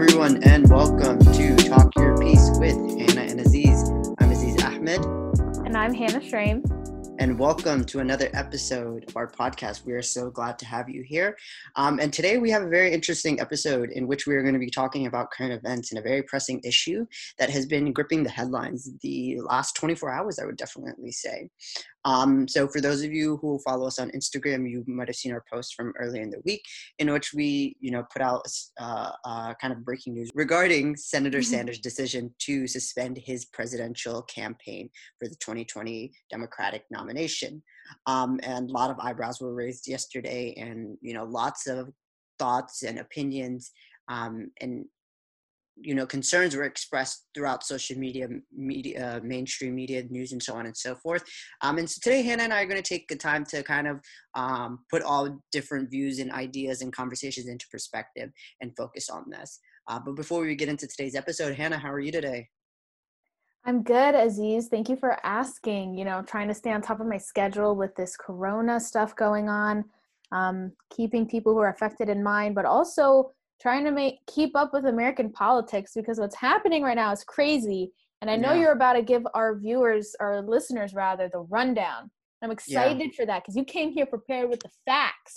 everyone, and welcome to Talk Your Peace with Hannah and Aziz. I'm Aziz Ahmed. And I'm Hannah Schramm. And welcome to another episode of our podcast. We are so glad to have you here. Um, and today we have a very interesting episode in which we are going to be talking about current events and a very pressing issue that has been gripping the headlines the last 24 hours, I would definitely say. Um, so for those of you who follow us on Instagram, you might have seen our post from earlier in the week in which we, you know, put out uh, uh, kind of breaking news regarding Senator mm-hmm. Sanders' decision to suspend his presidential campaign for the 2020 Democratic nomination. Um, and a lot of eyebrows were raised yesterday, and you know, lots of thoughts and opinions um, and you know concerns were expressed throughout social media media uh, mainstream media news and so on and so forth. Um, and so today hannah and i are going to take the time to kind of um, put all different views and ideas and conversations into perspective and focus on this. Uh, but before we get into today's episode hannah how are you today I'm good, Aziz. Thank you for asking. You know, trying to stay on top of my schedule with this corona stuff going on, um, keeping people who are affected in mind, but also trying to make keep up with American politics because what's happening right now is crazy. And I know yeah. you're about to give our viewers, our listeners rather, the rundown I'm excited yeah. for that because you came here prepared with the facts.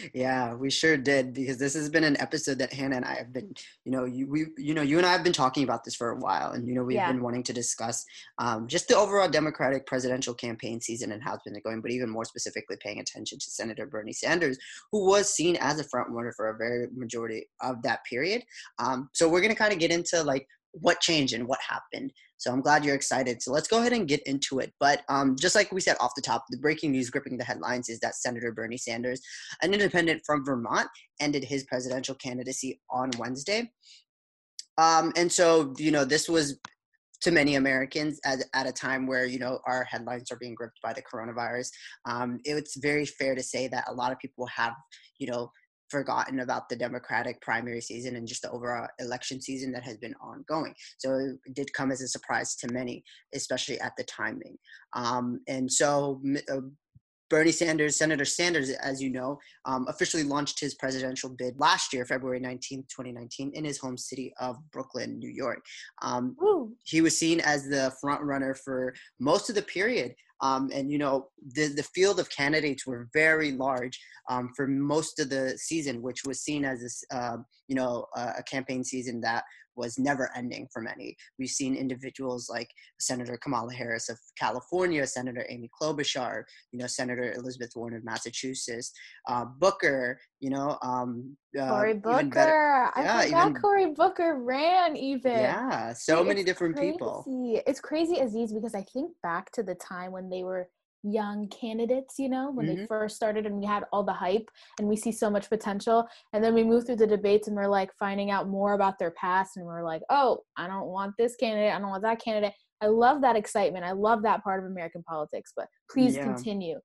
yeah, we sure did because this has been an episode that Hannah and I have been, you know, you we, you know, you and I have been talking about this for a while, and you know, we've yeah. been wanting to discuss um, just the overall Democratic presidential campaign season and how it's been going, but even more specifically, paying attention to Senator Bernie Sanders, who was seen as a front runner for a very majority of that period. Um, so we're gonna kind of get into like what changed and what happened. So I'm glad you're excited. So let's go ahead and get into it. But um, just like we said off the top, the breaking news gripping the headlines is that Senator Bernie Sanders, an independent from Vermont, ended his presidential candidacy on Wednesday. Um, and so, you know, this was to many Americans at, at a time where, you know, our headlines are being gripped by the coronavirus. Um, it's very fair to say that a lot of people have, you know, forgotten about the Democratic primary season and just the overall election season that has been ongoing. So it did come as a surprise to many, especially at the timing. Um, and so uh, Bernie Sanders, Senator Sanders, as you know, um, officially launched his presidential bid last year, February 19, 2019, in his home city of Brooklyn, New York. Um, he was seen as the front runner for most of the period. Um, and you know the the field of candidates were very large um, for most of the season, which was seen as this, uh, you know uh, a campaign season that was never ending for many. We've seen individuals like Senator Kamala Harris of California, Senator Amy Klobuchar, you know, Senator Elizabeth Warren of Massachusetts, uh, Booker, you know, um, uh, Cory Booker. Better, I yeah, forgot even, Cory Booker ran even. Yeah, so many different crazy. people. It's crazy, Aziz, because I think back to the time when they were young candidates, you know, when mm-hmm. they first started and we had all the hype and we see so much potential. And then we move through the debates and we're like finding out more about their past and we're like, oh, I don't want this candidate. I don't want that candidate. I love that excitement. I love that part of American politics, but please yeah. continue.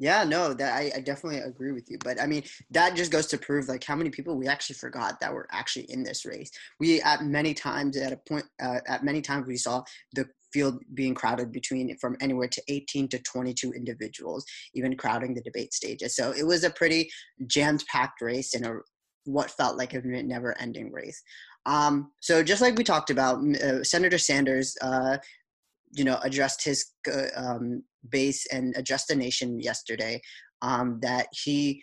Yeah, no, that I, I, definitely agree with you. But I mean, that just goes to prove like how many people we actually forgot that were actually in this race. We at many times at a point uh, at many times we saw the field being crowded between from anywhere to 18 to 22 individuals, even crowding the debate stages. So it was a pretty jammed packed race and a what felt like a never ending race. Um, so just like we talked about, uh, Senator Sanders, uh, you know, addressed his uh, um, base and addressed the nation yesterday um, that he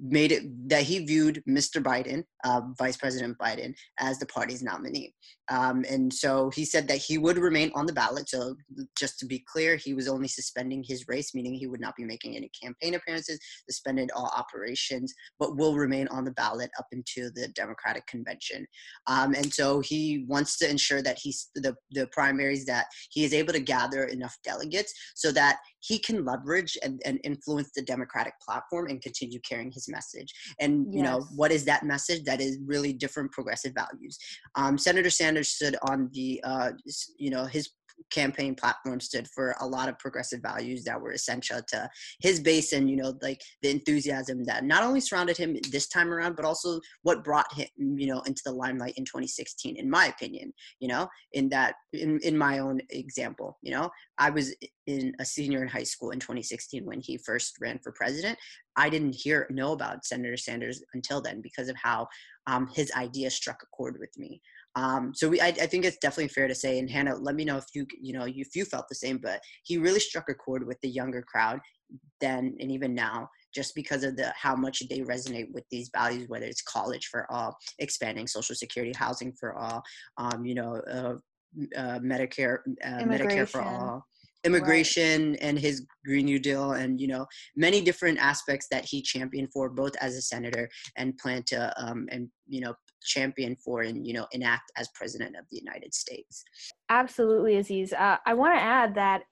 made it that he viewed Mr. Biden, uh, Vice President Biden, as the party's nominee. Um, and so he said that he would remain on the ballot. So just to be clear, he was only suspending his race, meaning he would not be making any campaign appearances, suspended all operations, but will remain on the ballot up until the Democratic convention. Um, and so he wants to ensure that he's the, the primaries that he is able to gather enough delegates so that he can leverage and, and influence the Democratic platform and continue carrying his message. And you know, what is that message? That is really different progressive values. Um, Senator Sanders stood on the, uh, you know, his campaign platform stood for a lot of progressive values that were essential to his base and you know like the enthusiasm that not only surrounded him this time around but also what brought him you know into the limelight in 2016 in my opinion you know in that in, in my own example you know. I was in a senior in high school in 2016 when he first ran for president. I didn't hear know about senator sanders until then because of how um, his idea struck a chord with me um, so we, I, I, think it's definitely fair to say, and Hannah, let me know if you, you know, if you felt the same. But he really struck a chord with the younger crowd then and even now, just because of the how much they resonate with these values, whether it's college for all, expanding Social Security, housing for all, um, you know, uh, uh, Medicare, uh, Medicare for all, immigration right. and his green new deal and you know many different aspects that he championed for both as a senator and plan to um, and you know champion for and you know enact as president of the united states. Absolutely aziz. Uh, i want to add that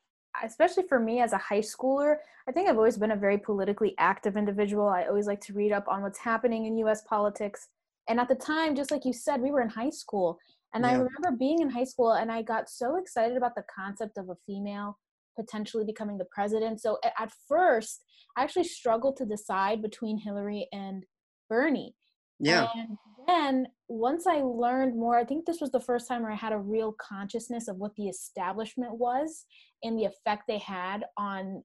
especially for me as a high schooler i think i've always been a very politically active individual. I always like to read up on what's happening in us politics. And at the time just like you said we were in high school and yeah. I remember being in high school and I got so excited about the concept of a female potentially becoming the president. So at first, I actually struggled to decide between Hillary and Bernie. Yeah. And then once I learned more, I think this was the first time where I had a real consciousness of what the establishment was and the effect they had on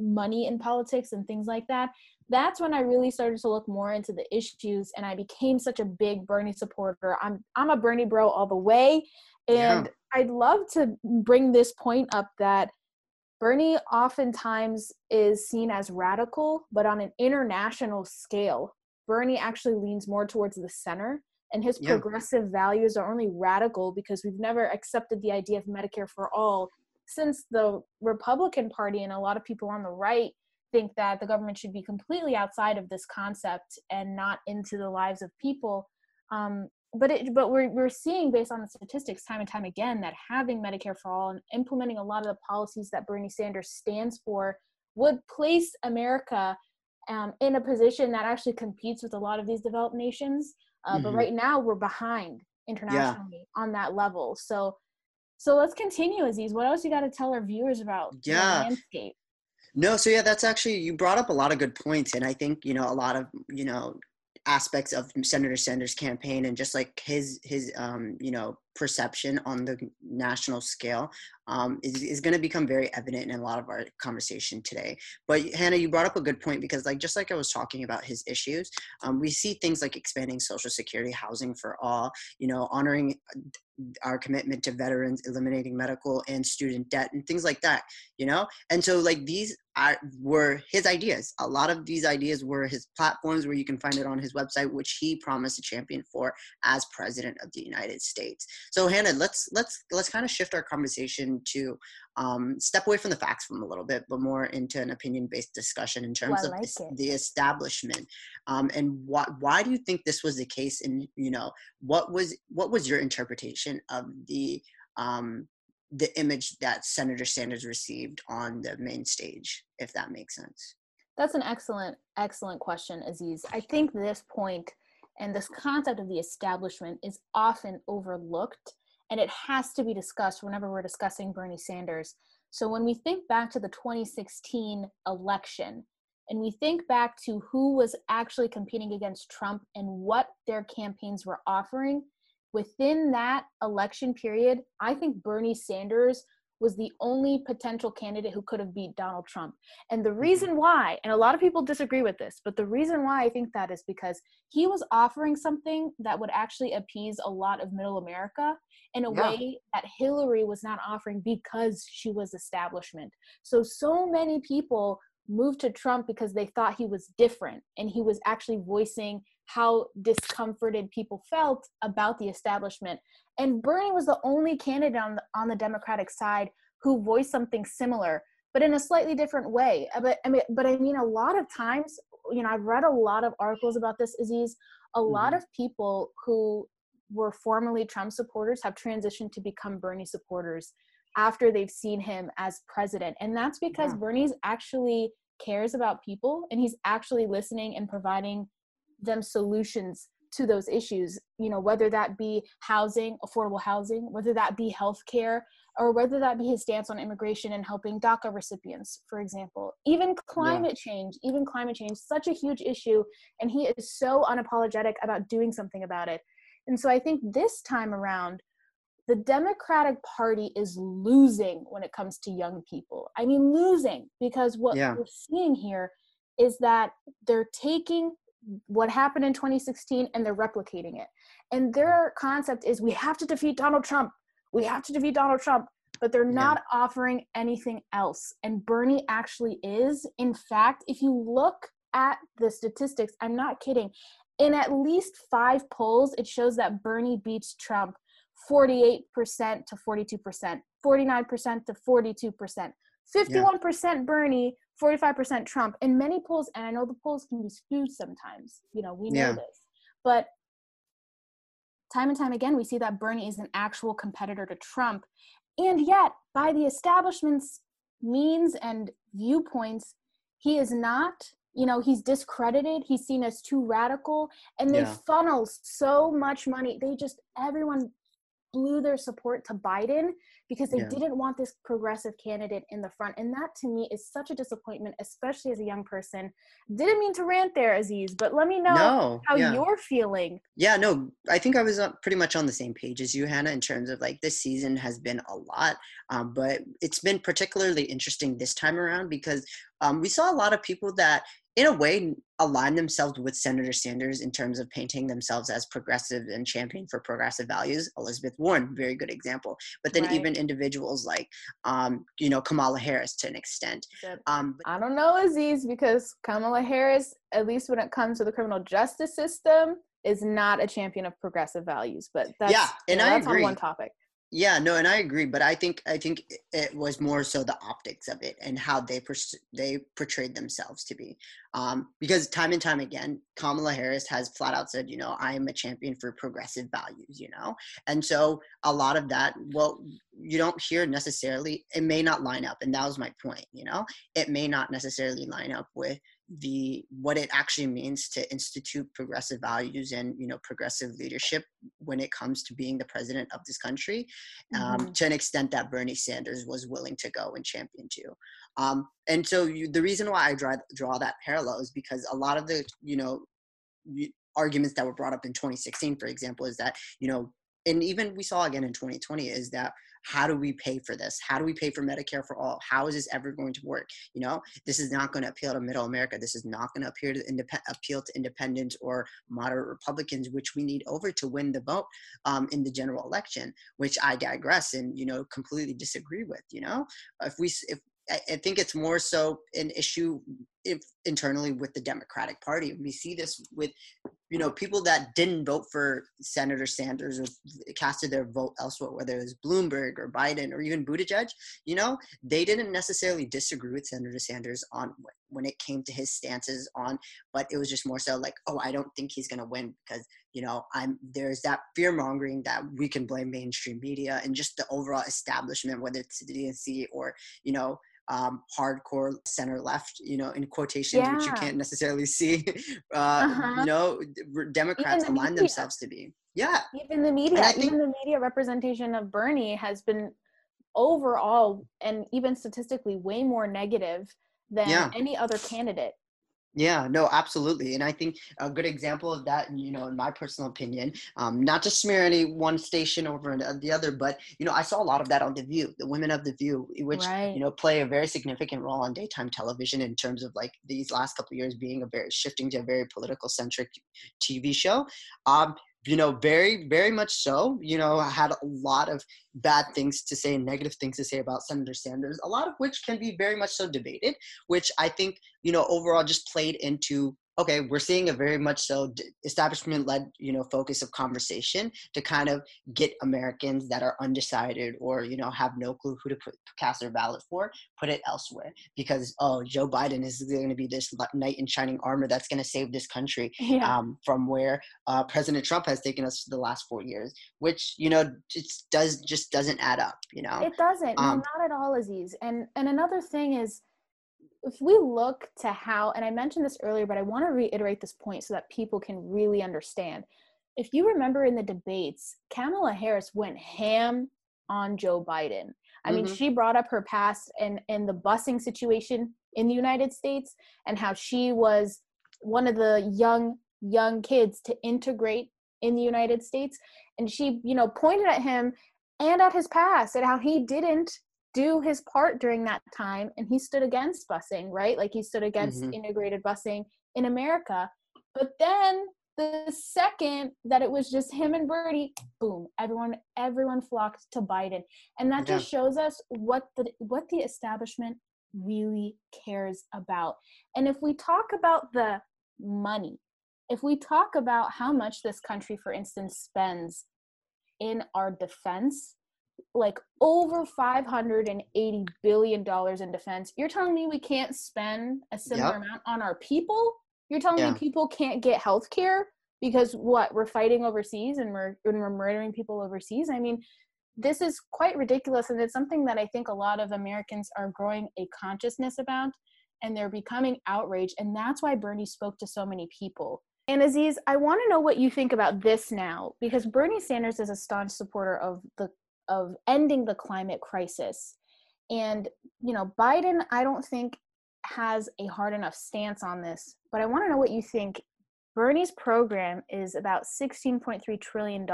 money in politics and things like that that's when I really started to look more into the issues and I became such a big Bernie supporter. I'm I'm a Bernie bro all the way. And yeah. I'd love to bring this point up that Bernie oftentimes is seen as radical, but on an international scale, Bernie actually leans more towards the center and his yeah. progressive values are only radical because we've never accepted the idea of Medicare for all since the Republican Party and a lot of people on the right think that the government should be completely outside of this concept and not into the lives of people. Um, but it, but we're we're seeing based on the statistics time and time again that having Medicare for all and implementing a lot of the policies that Bernie Sanders stands for would place America um, in a position that actually competes with a lot of these developed nations. Uh, mm-hmm. But right now we're behind internationally yeah. on that level. So so let's continue, Aziz. What else you got to tell our viewers about yeah. the landscape? No, so yeah, that's actually you brought up a lot of good points, and I think you know a lot of you know aspects of Senator Sanders' campaign and just like his his um, you know perception on the national scale um, is, is going to become very evident in a lot of our conversation today. But Hannah, you brought up a good point because like just like I was talking about his issues, um, we see things like expanding Social Security, housing for all, you know, honoring our commitment to veterans, eliminating medical and student debt, and things like that. You know, and so like these are, were his ideas. A lot of these ideas were his platforms, where you can find it on his website, which he promised to champion for as president of the United States. So Hannah, let's let's let's kind of shift our conversation to um, step away from the facts from a little bit, but more into an opinion-based discussion in terms of the establishment. Um, and what why do you think this was the case? And you know, what was what was your interpretation of the um, the image that Senator Sanders received on the main stage, if that makes sense? That's an excellent, excellent question, Aziz. I think this point and this concept of the establishment is often overlooked and it has to be discussed whenever we're discussing Bernie Sanders. So when we think back to the 2016 election and we think back to who was actually competing against Trump and what their campaigns were offering, within that election period, I think Bernie Sanders was the only potential candidate who could have beat Donald Trump. And the mm-hmm. reason why, and a lot of people disagree with this, but the reason why I think that is because he was offering something that would actually appease a lot of middle America in a yeah. way that Hillary was not offering because she was establishment. So, so many people moved to Trump because they thought he was different and he was actually voicing how discomforted people felt about the establishment. And Bernie was the only candidate on the, on the Democratic side who voiced something similar, but in a slightly different way. Uh, but I mean, but I mean, a lot of times, you know, I've read a lot of articles about this, Aziz. A mm-hmm. lot of people who were formerly Trump supporters have transitioned to become Bernie supporters after they've seen him as president. And that's because yeah. Bernie's actually cares about people and he's actually listening and providing them solutions to those issues you know whether that be housing affordable housing whether that be healthcare or whether that be his stance on immigration and helping DACA recipients, for example. Even climate yeah. change, even climate change, such a huge issue, and he is so unapologetic about doing something about it. And so I think this time around, the Democratic Party is losing when it comes to young people. I mean, losing because what yeah. we're seeing here is that they're taking what happened in 2016 and they're replicating it. And their concept is we have to defeat Donald Trump. We have to defeat Donald Trump. But they're not yeah. offering anything else. And Bernie actually is. In fact, if you look at the statistics, I'm not kidding. In at least five polls, it shows that Bernie beats Trump 48% to 42%, 49% to 42%, 51% yeah. Bernie, 45% Trump. In many polls, and I know the polls can be skewed sometimes, you know, we know yeah. this, but time and time again, we see that Bernie is an actual competitor to Trump. And yet, by the establishment's means and viewpoints, he is not you know he's discredited he's seen as too radical and they yeah. funnel so much money they just everyone blew their support to Biden because they yeah. didn't want this progressive candidate in the front. And that to me is such a disappointment, especially as a young person. Didn't mean to rant there, Aziz, but let me know no, how yeah. you're feeling. Yeah, no, I think I was pretty much on the same page as you, Hannah, in terms of like this season has been a lot. Um, but it's been particularly interesting this time around because um, we saw a lot of people that in a way align themselves with Senator Sanders in terms of painting themselves as progressive and champion for progressive values. Elizabeth Warren, very good example. But then right. even individuals like, um, you know, Kamala Harris to an extent. Um, I don't know, Aziz, because Kamala Harris, at least when it comes to the criminal justice system, is not a champion of progressive values. But that's, yeah, and you know, I that's agree. on one topic. Yeah, no, and I agree, but I think I think it was more so the optics of it and how they pers- they portrayed themselves to be. Um, because time and time again, Kamala Harris has flat out said, you know, I am a champion for progressive values, you know, and so a lot of that, well, you don't hear necessarily. It may not line up, and that was my point. You know, it may not necessarily line up with the what it actually means to institute progressive values and you know progressive leadership when it comes to being the president of this country um, mm-hmm. to an extent that bernie sanders was willing to go and champion to um, and so you, the reason why i draw, draw that parallel is because a lot of the you know arguments that were brought up in 2016 for example is that you know and even we saw again in 2020 is that how do we pay for this? How do we pay for medicare for all? How is this ever going to work? You know this is not going to appeal to middle america. This is not going to appeal to independent appeal to independents or moderate republicans which we need over to win the vote um, in the general election which i digress and you know completely disagree with you know? If we if I think it's more so an issue if internally with the Democratic Party. We see this with you know people that didn't vote for Senator Sanders or casted their vote elsewhere, whether it was Bloomberg or Biden or even Buttigieg. You know, they didn't necessarily disagree with Senator Sanders on when it came to his stances on, but it was just more so like, oh, I don't think he's gonna win because you know I'm there's that fear mongering that we can blame mainstream media and just the overall establishment, whether it's the DNC or you know um, hardcore center left, you know, in quotations, yeah. which you can't necessarily see. Uh, uh-huh. You know, Democrats the align media. themselves to be. Yeah. Even the media, think, even the media representation of Bernie has been overall and even statistically way more negative than yeah. any other candidate. Yeah, no, absolutely. And I think a good example of that, you know, in my personal opinion, um, not to smear any one station over the other, but, you know, I saw a lot of that on The View, the women of The View, which, right. you know, play a very significant role on daytime television in terms of like these last couple years being a very shifting to a very political centric TV show. Um, you know, very, very much so. You know, I had a lot of bad things to say negative things to say about Senator Sanders, a lot of which can be very much so debated, which I think, you know, overall just played into okay, we're seeing a very much so establishment led, you know, focus of conversation to kind of get Americans that are undecided or, you know, have no clue who to put, cast their ballot for, put it elsewhere because, oh, Joe Biden is going to be this knight in shining armor that's going to save this country yeah. um, from where uh, President Trump has taken us for the last four years, which, you know, it does just doesn't add up, you know? It doesn't. Um, no, not at all, Aziz. And, and another thing is, if we look to how, and I mentioned this earlier, but I want to reiterate this point so that people can really understand. If you remember in the debates, Kamala Harris went ham on Joe Biden. I mean, mm-hmm. she brought up her past and and the busing situation in the United States and how she was one of the young young kids to integrate in the United States and she, you know, pointed at him and at his past and how he didn't do his part during that time and he stood against busing, right? Like he stood against mm-hmm. integrated busing in America. But then the second that it was just him and Bernie, boom, everyone everyone flocked to Biden. And that yeah. just shows us what the what the establishment really cares about. And if we talk about the money, if we talk about how much this country for instance spends in our defense, like over 580 billion dollars in defense, you're telling me we can't spend a similar yep. amount on our people? You're telling yeah. me people can't get health care because what we're fighting overseas and we're and we're murdering people overseas. I mean, this is quite ridiculous, and it's something that I think a lot of Americans are growing a consciousness about, and they're becoming outraged, and that's why Bernie spoke to so many people. And Aziz, I want to know what you think about this now, because Bernie Sanders is a staunch supporter of the of ending the climate crisis. And, you know, Biden, I don't think has a hard enough stance on this, but I want to know what you think. Bernie's program is about $16.3 trillion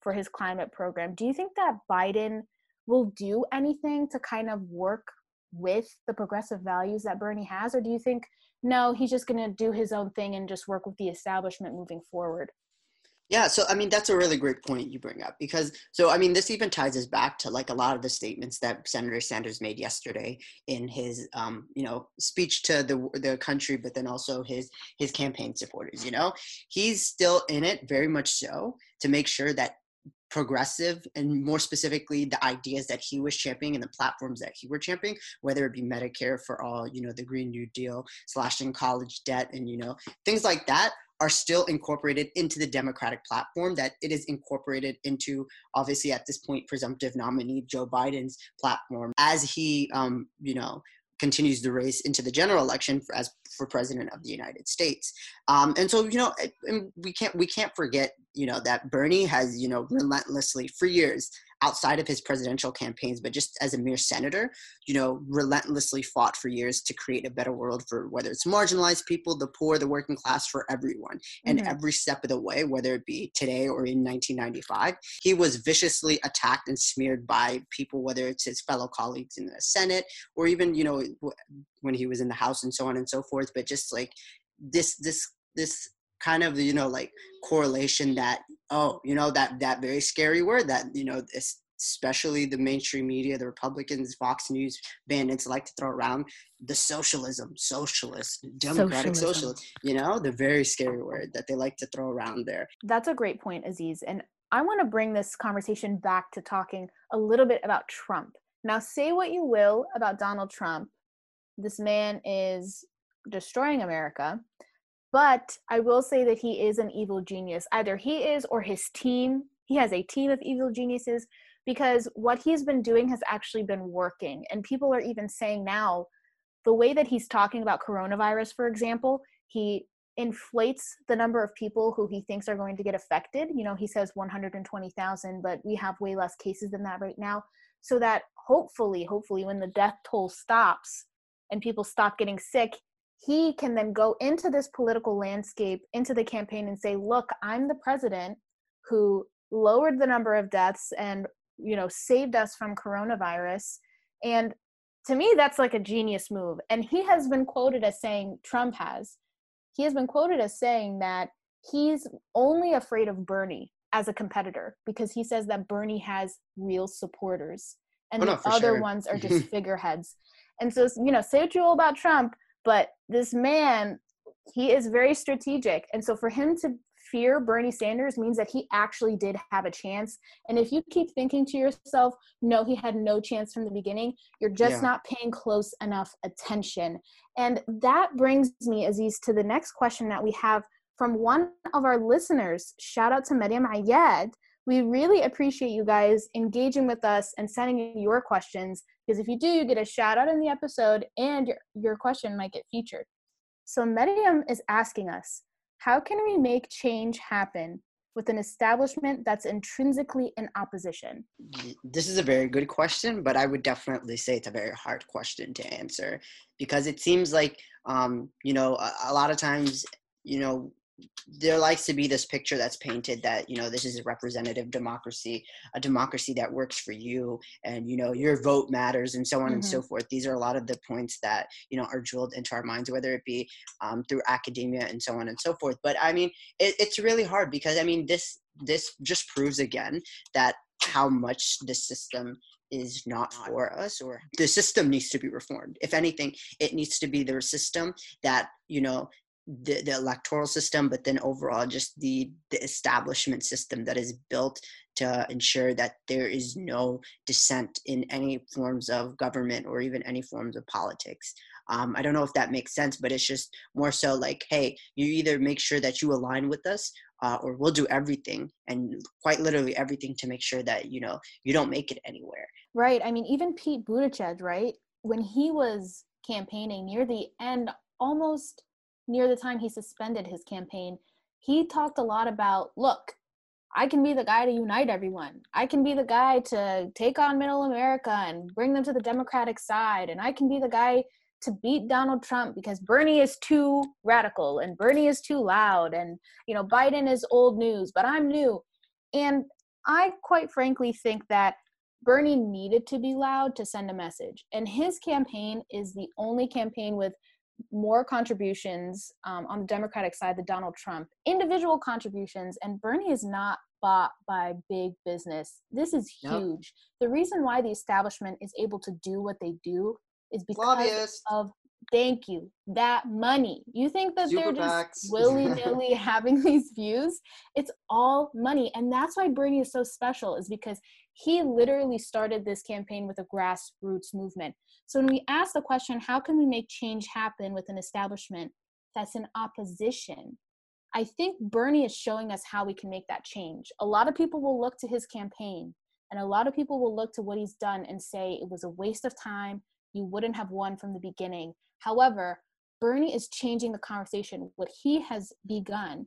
for his climate program. Do you think that Biden will do anything to kind of work with the progressive values that Bernie has? Or do you think, no, he's just going to do his own thing and just work with the establishment moving forward? Yeah, so I mean that's a really great point you bring up because so I mean this even ties us back to like a lot of the statements that Senator Sanders made yesterday in his um, you know speech to the the country, but then also his his campaign supporters. You know, he's still in it very much so to make sure that progressive and more specifically the ideas that he was championing and the platforms that he were championing whether it be medicare for all you know the green new deal slashing college debt and you know things like that are still incorporated into the Democratic platform, that it is incorporated into, obviously, at this point, presumptive nominee Joe Biden's platform as he, um, you know, continues the race into the general election for, as for president of the United States. Um, and so, you know, we can't we can't forget, you know, that Bernie has, you know, relentlessly for years outside of his presidential campaigns, but just as a mere senator, you know, relentlessly fought for years to create a better world for whether it's marginalized people, the poor, the working class, for everyone. And mm-hmm. every step of the way, whether it be today or in 1995, he was viciously attacked and smeared by people, whether it's his fellow colleagues in the Senate or even, you know, when he was in the House and so on and so forth. But just like this, this, this kind of you know like correlation that oh you know that that very scary word that you know especially the mainstream media the republicans fox news bandits like to throw around the socialism socialist democratic socialism. socialist you know the very scary word that they like to throw around there that's a great point aziz and i want to bring this conversation back to talking a little bit about trump now say what you will about donald trump this man is destroying america but I will say that he is an evil genius. Either he is or his team. He has a team of evil geniuses because what he's been doing has actually been working. And people are even saying now, the way that he's talking about coronavirus, for example, he inflates the number of people who he thinks are going to get affected. You know, he says 120,000, but we have way less cases than that right now. So that hopefully, hopefully, when the death toll stops and people stop getting sick, he can then go into this political landscape, into the campaign, and say, "Look, I'm the president who lowered the number of deaths and you know saved us from coronavirus." And to me, that's like a genius move. And he has been quoted as saying, Trump has, he has been quoted as saying that he's only afraid of Bernie as a competitor because he says that Bernie has real supporters and oh, the other sure. ones are just figureheads. And so, you know, say what you will about Trump, but this man, he is very strategic. And so for him to fear Bernie Sanders means that he actually did have a chance. And if you keep thinking to yourself, no, he had no chance from the beginning, you're just yeah. not paying close enough attention. And that brings me, Aziz, to the next question that we have from one of our listeners. Shout out to Mariam Ayad. We really appreciate you guys engaging with us and sending in your questions because if you do, you get a shout out in the episode and your, your question might get featured. So Mariam is asking us, how can we make change happen with an establishment that's intrinsically in opposition? This is a very good question, but I would definitely say it's a very hard question to answer because it seems like, um, you know, a, a lot of times, you know, there likes to be this picture that's painted that you know this is a representative democracy a democracy that works for you and you know your vote matters and so on mm-hmm. and so mm-hmm. forth these are a lot of the points that you know are drilled into our minds whether it be um, through academia and so on and so forth but i mean it, it's really hard because i mean this this just proves again that how much the system is not for us or the system needs to be reformed if anything it needs to be the system that you know the, the electoral system, but then overall just the, the establishment system that is built to ensure that there is no dissent in any forms of government or even any forms of politics. Um, I don't know if that makes sense, but it's just more so like, hey, you either make sure that you align with us, uh, or we'll do everything, and quite literally everything to make sure that you know you don't make it anywhere. Right. I mean, even Pete Buttigieg, right, when he was campaigning near the end, almost near the time he suspended his campaign, he talked a lot about look, I can be the guy to unite everyone. I can be the guy to take on middle America and bring them to the Democratic side. And I can be the guy to beat Donald Trump because Bernie is too radical and Bernie is too loud. And, you know, Biden is old news, but I'm new. And I quite frankly think that Bernie needed to be loud to send a message. And his campaign is the only campaign with more contributions um, on the Democratic side than Donald Trump, individual contributions, and Bernie is not bought by big business. This is huge. Yep. The reason why the establishment is able to do what they do is because of thank you that money you think that Super they're just willy-nilly having these views it's all money and that's why bernie is so special is because he literally started this campaign with a grassroots movement so when we ask the question how can we make change happen with an establishment that's in opposition i think bernie is showing us how we can make that change a lot of people will look to his campaign and a lot of people will look to what he's done and say it was a waste of time you wouldn't have won from the beginning However, Bernie is changing the conversation. What he has begun,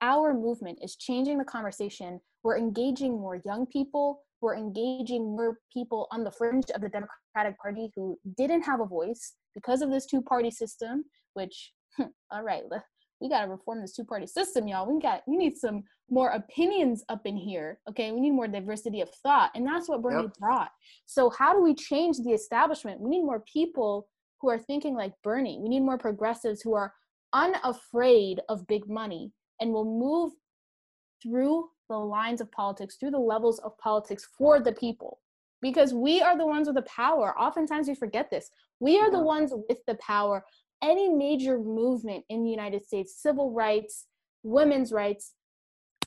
our movement is changing the conversation. We're engaging more young people. We're engaging more people on the fringe of the Democratic Party who didn't have a voice because of this two party system, which, all right, we got to reform this two party system, y'all. We got, we need some more opinions up in here. Okay. We need more diversity of thought. And that's what Bernie yep. brought. So, how do we change the establishment? We need more people who are thinking like Bernie. We need more progressives who are unafraid of big money and will move through the lines of politics, through the levels of politics for the people. Because we are the ones with the power. Oftentimes we forget this. We are the ones with the power. Any major movement in the United States, civil rights, women's rights,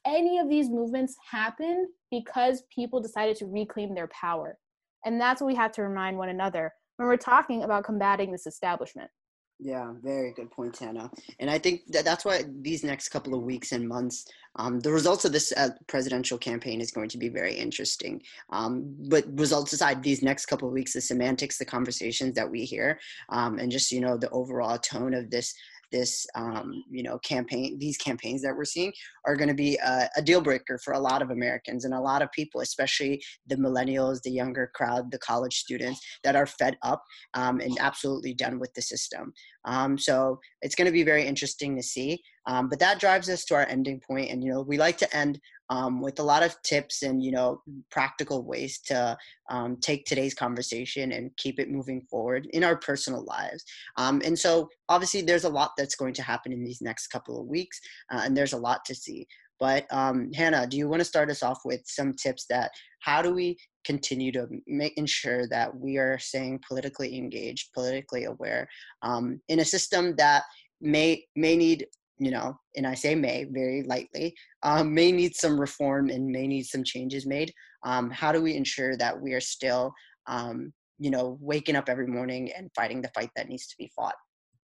any of these movements happen because people decided to reclaim their power. And that's what we have to remind one another when we're talking about combating this establishment. Yeah, very good point, Hannah. And I think that that's why these next couple of weeks and months, um, the results of this uh, presidential campaign is going to be very interesting. Um, but results aside, these next couple of weeks, the semantics, the conversations that we hear, um, and just you know the overall tone of this this um, you know campaign these campaigns that we're seeing are going to be a, a, deal breaker for a lot of americans and a lot of people especially the millennials the younger crowd the college students that are fed up um, and absolutely done with the system. Um, so it's going to be very interesting to see um, but that drives us to our ending point and you know we like to end um, with a lot of tips and you know practical ways to um, take today's conversation and keep it moving forward in our personal lives. Um, and so obviously there's a lot that's going to happen in these next couple of weeks uh, and there's a lot to see. But um, hannah do you want to start us off with some tips that how do we continue to make ensure that we are staying politically engaged politically aware um, in a system that may may need you know, and I say may very lightly, um, may need some reform and may need some changes made. Um, how do we ensure that we are still, um, you know, waking up every morning and fighting the fight that needs to be fought?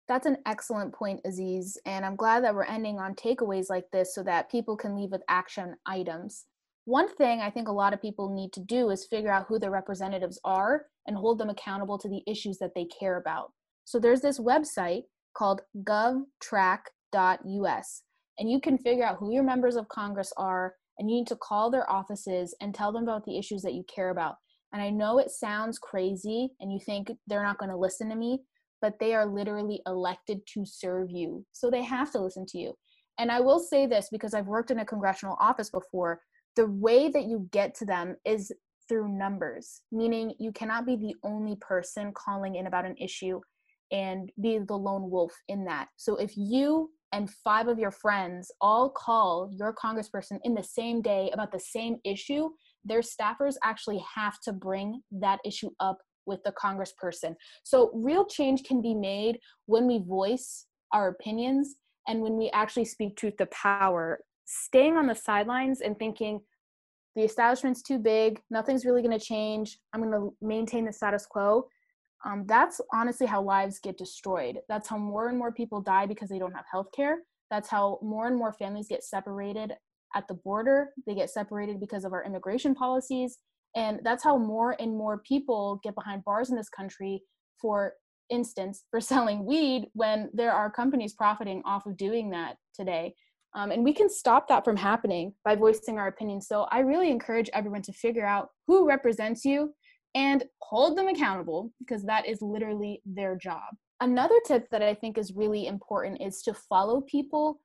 That's an excellent point, Aziz. And I'm glad that we're ending on takeaways like this so that people can leave with action items. One thing I think a lot of people need to do is figure out who their representatives are and hold them accountable to the issues that they care about. So there's this website called GovTrack us and you can figure out who your members of Congress are, and you need to call their offices and tell them about the issues that you care about. And I know it sounds crazy, and you think they're not going to listen to me, but they are literally elected to serve you. So they have to listen to you. And I will say this because I've worked in a congressional office before the way that you get to them is through numbers, meaning you cannot be the only person calling in about an issue and be the lone wolf in that. So if you and five of your friends all call your congressperson in the same day about the same issue, their staffers actually have to bring that issue up with the congressperson. So real change can be made when we voice our opinions and when we actually speak truth to power. Staying on the sidelines and thinking the establishment's too big, nothing's really to change, I'm to maintain the status quo. Um, that's honestly how lives get destroyed. That's how more and more people die because they don't have health care. That's how more and more families get separated at the border. They get separated because of our immigration policies. And that's how more and more people get behind bars in this country, for instance, for selling weed when there are companies profiting off of doing that today. Um, and we can stop that from happening by voicing our opinion. So I really encourage everyone to figure out who represents you and hold them accountable because that is literally their job. Another tip that I think is really important is to follow people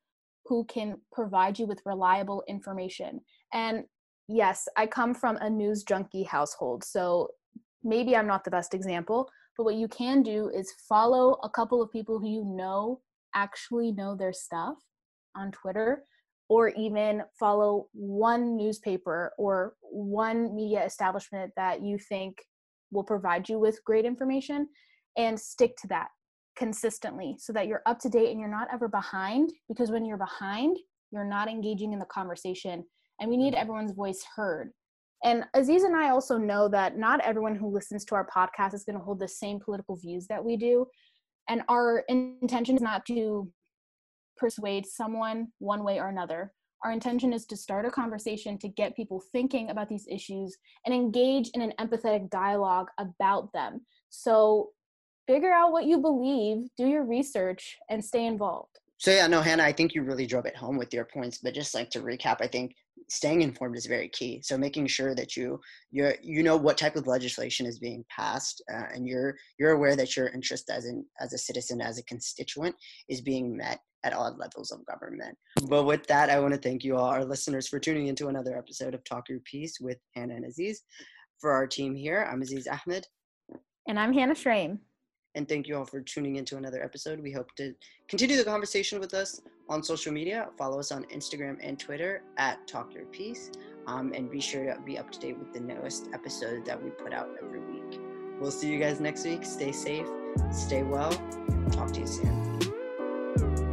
who can provide you with reliable information. And yes, I come from a news junkie household, so maybe I'm not the best example, but what you can do is follow a couple of people who you know actually know their stuff on Twitter or even follow one newspaper or one media establishment that you think will provide you with great information and stick to that consistently so that you're up to date and you're not ever behind because when you're behind you're not engaging in the conversation and we need mm-hmm. everyone's voice heard and aziz and i also know that not everyone who listens to our podcast is going to hold the same political views that we do and our intention is not to persuade someone one way or another our intention is to start a conversation to get people thinking about these issues and engage in an empathetic dialogue about them so figure out what you believe do your research and stay involved so yeah, no, Hannah, I think you really drove it home with your points. But just like to recap, I think staying informed is very key. So making sure that you you you know what type of legislation is being passed, uh, and you're you're aware that your interest as an as a citizen, as a constituent, is being met at all levels of government. But with that, I want to thank you all, our listeners, for tuning into another episode of Talk Your Peace with Hannah and Aziz. For our team here, I'm Aziz Ahmed. And I'm Hannah Schramm. And thank you all for tuning into another episode. We hope to continue the conversation with us on social media. Follow us on Instagram and Twitter at Talk Your Peace. Um, and be sure to be up to date with the newest episodes that we put out every week. We'll see you guys next week. Stay safe, stay well. Talk to you soon.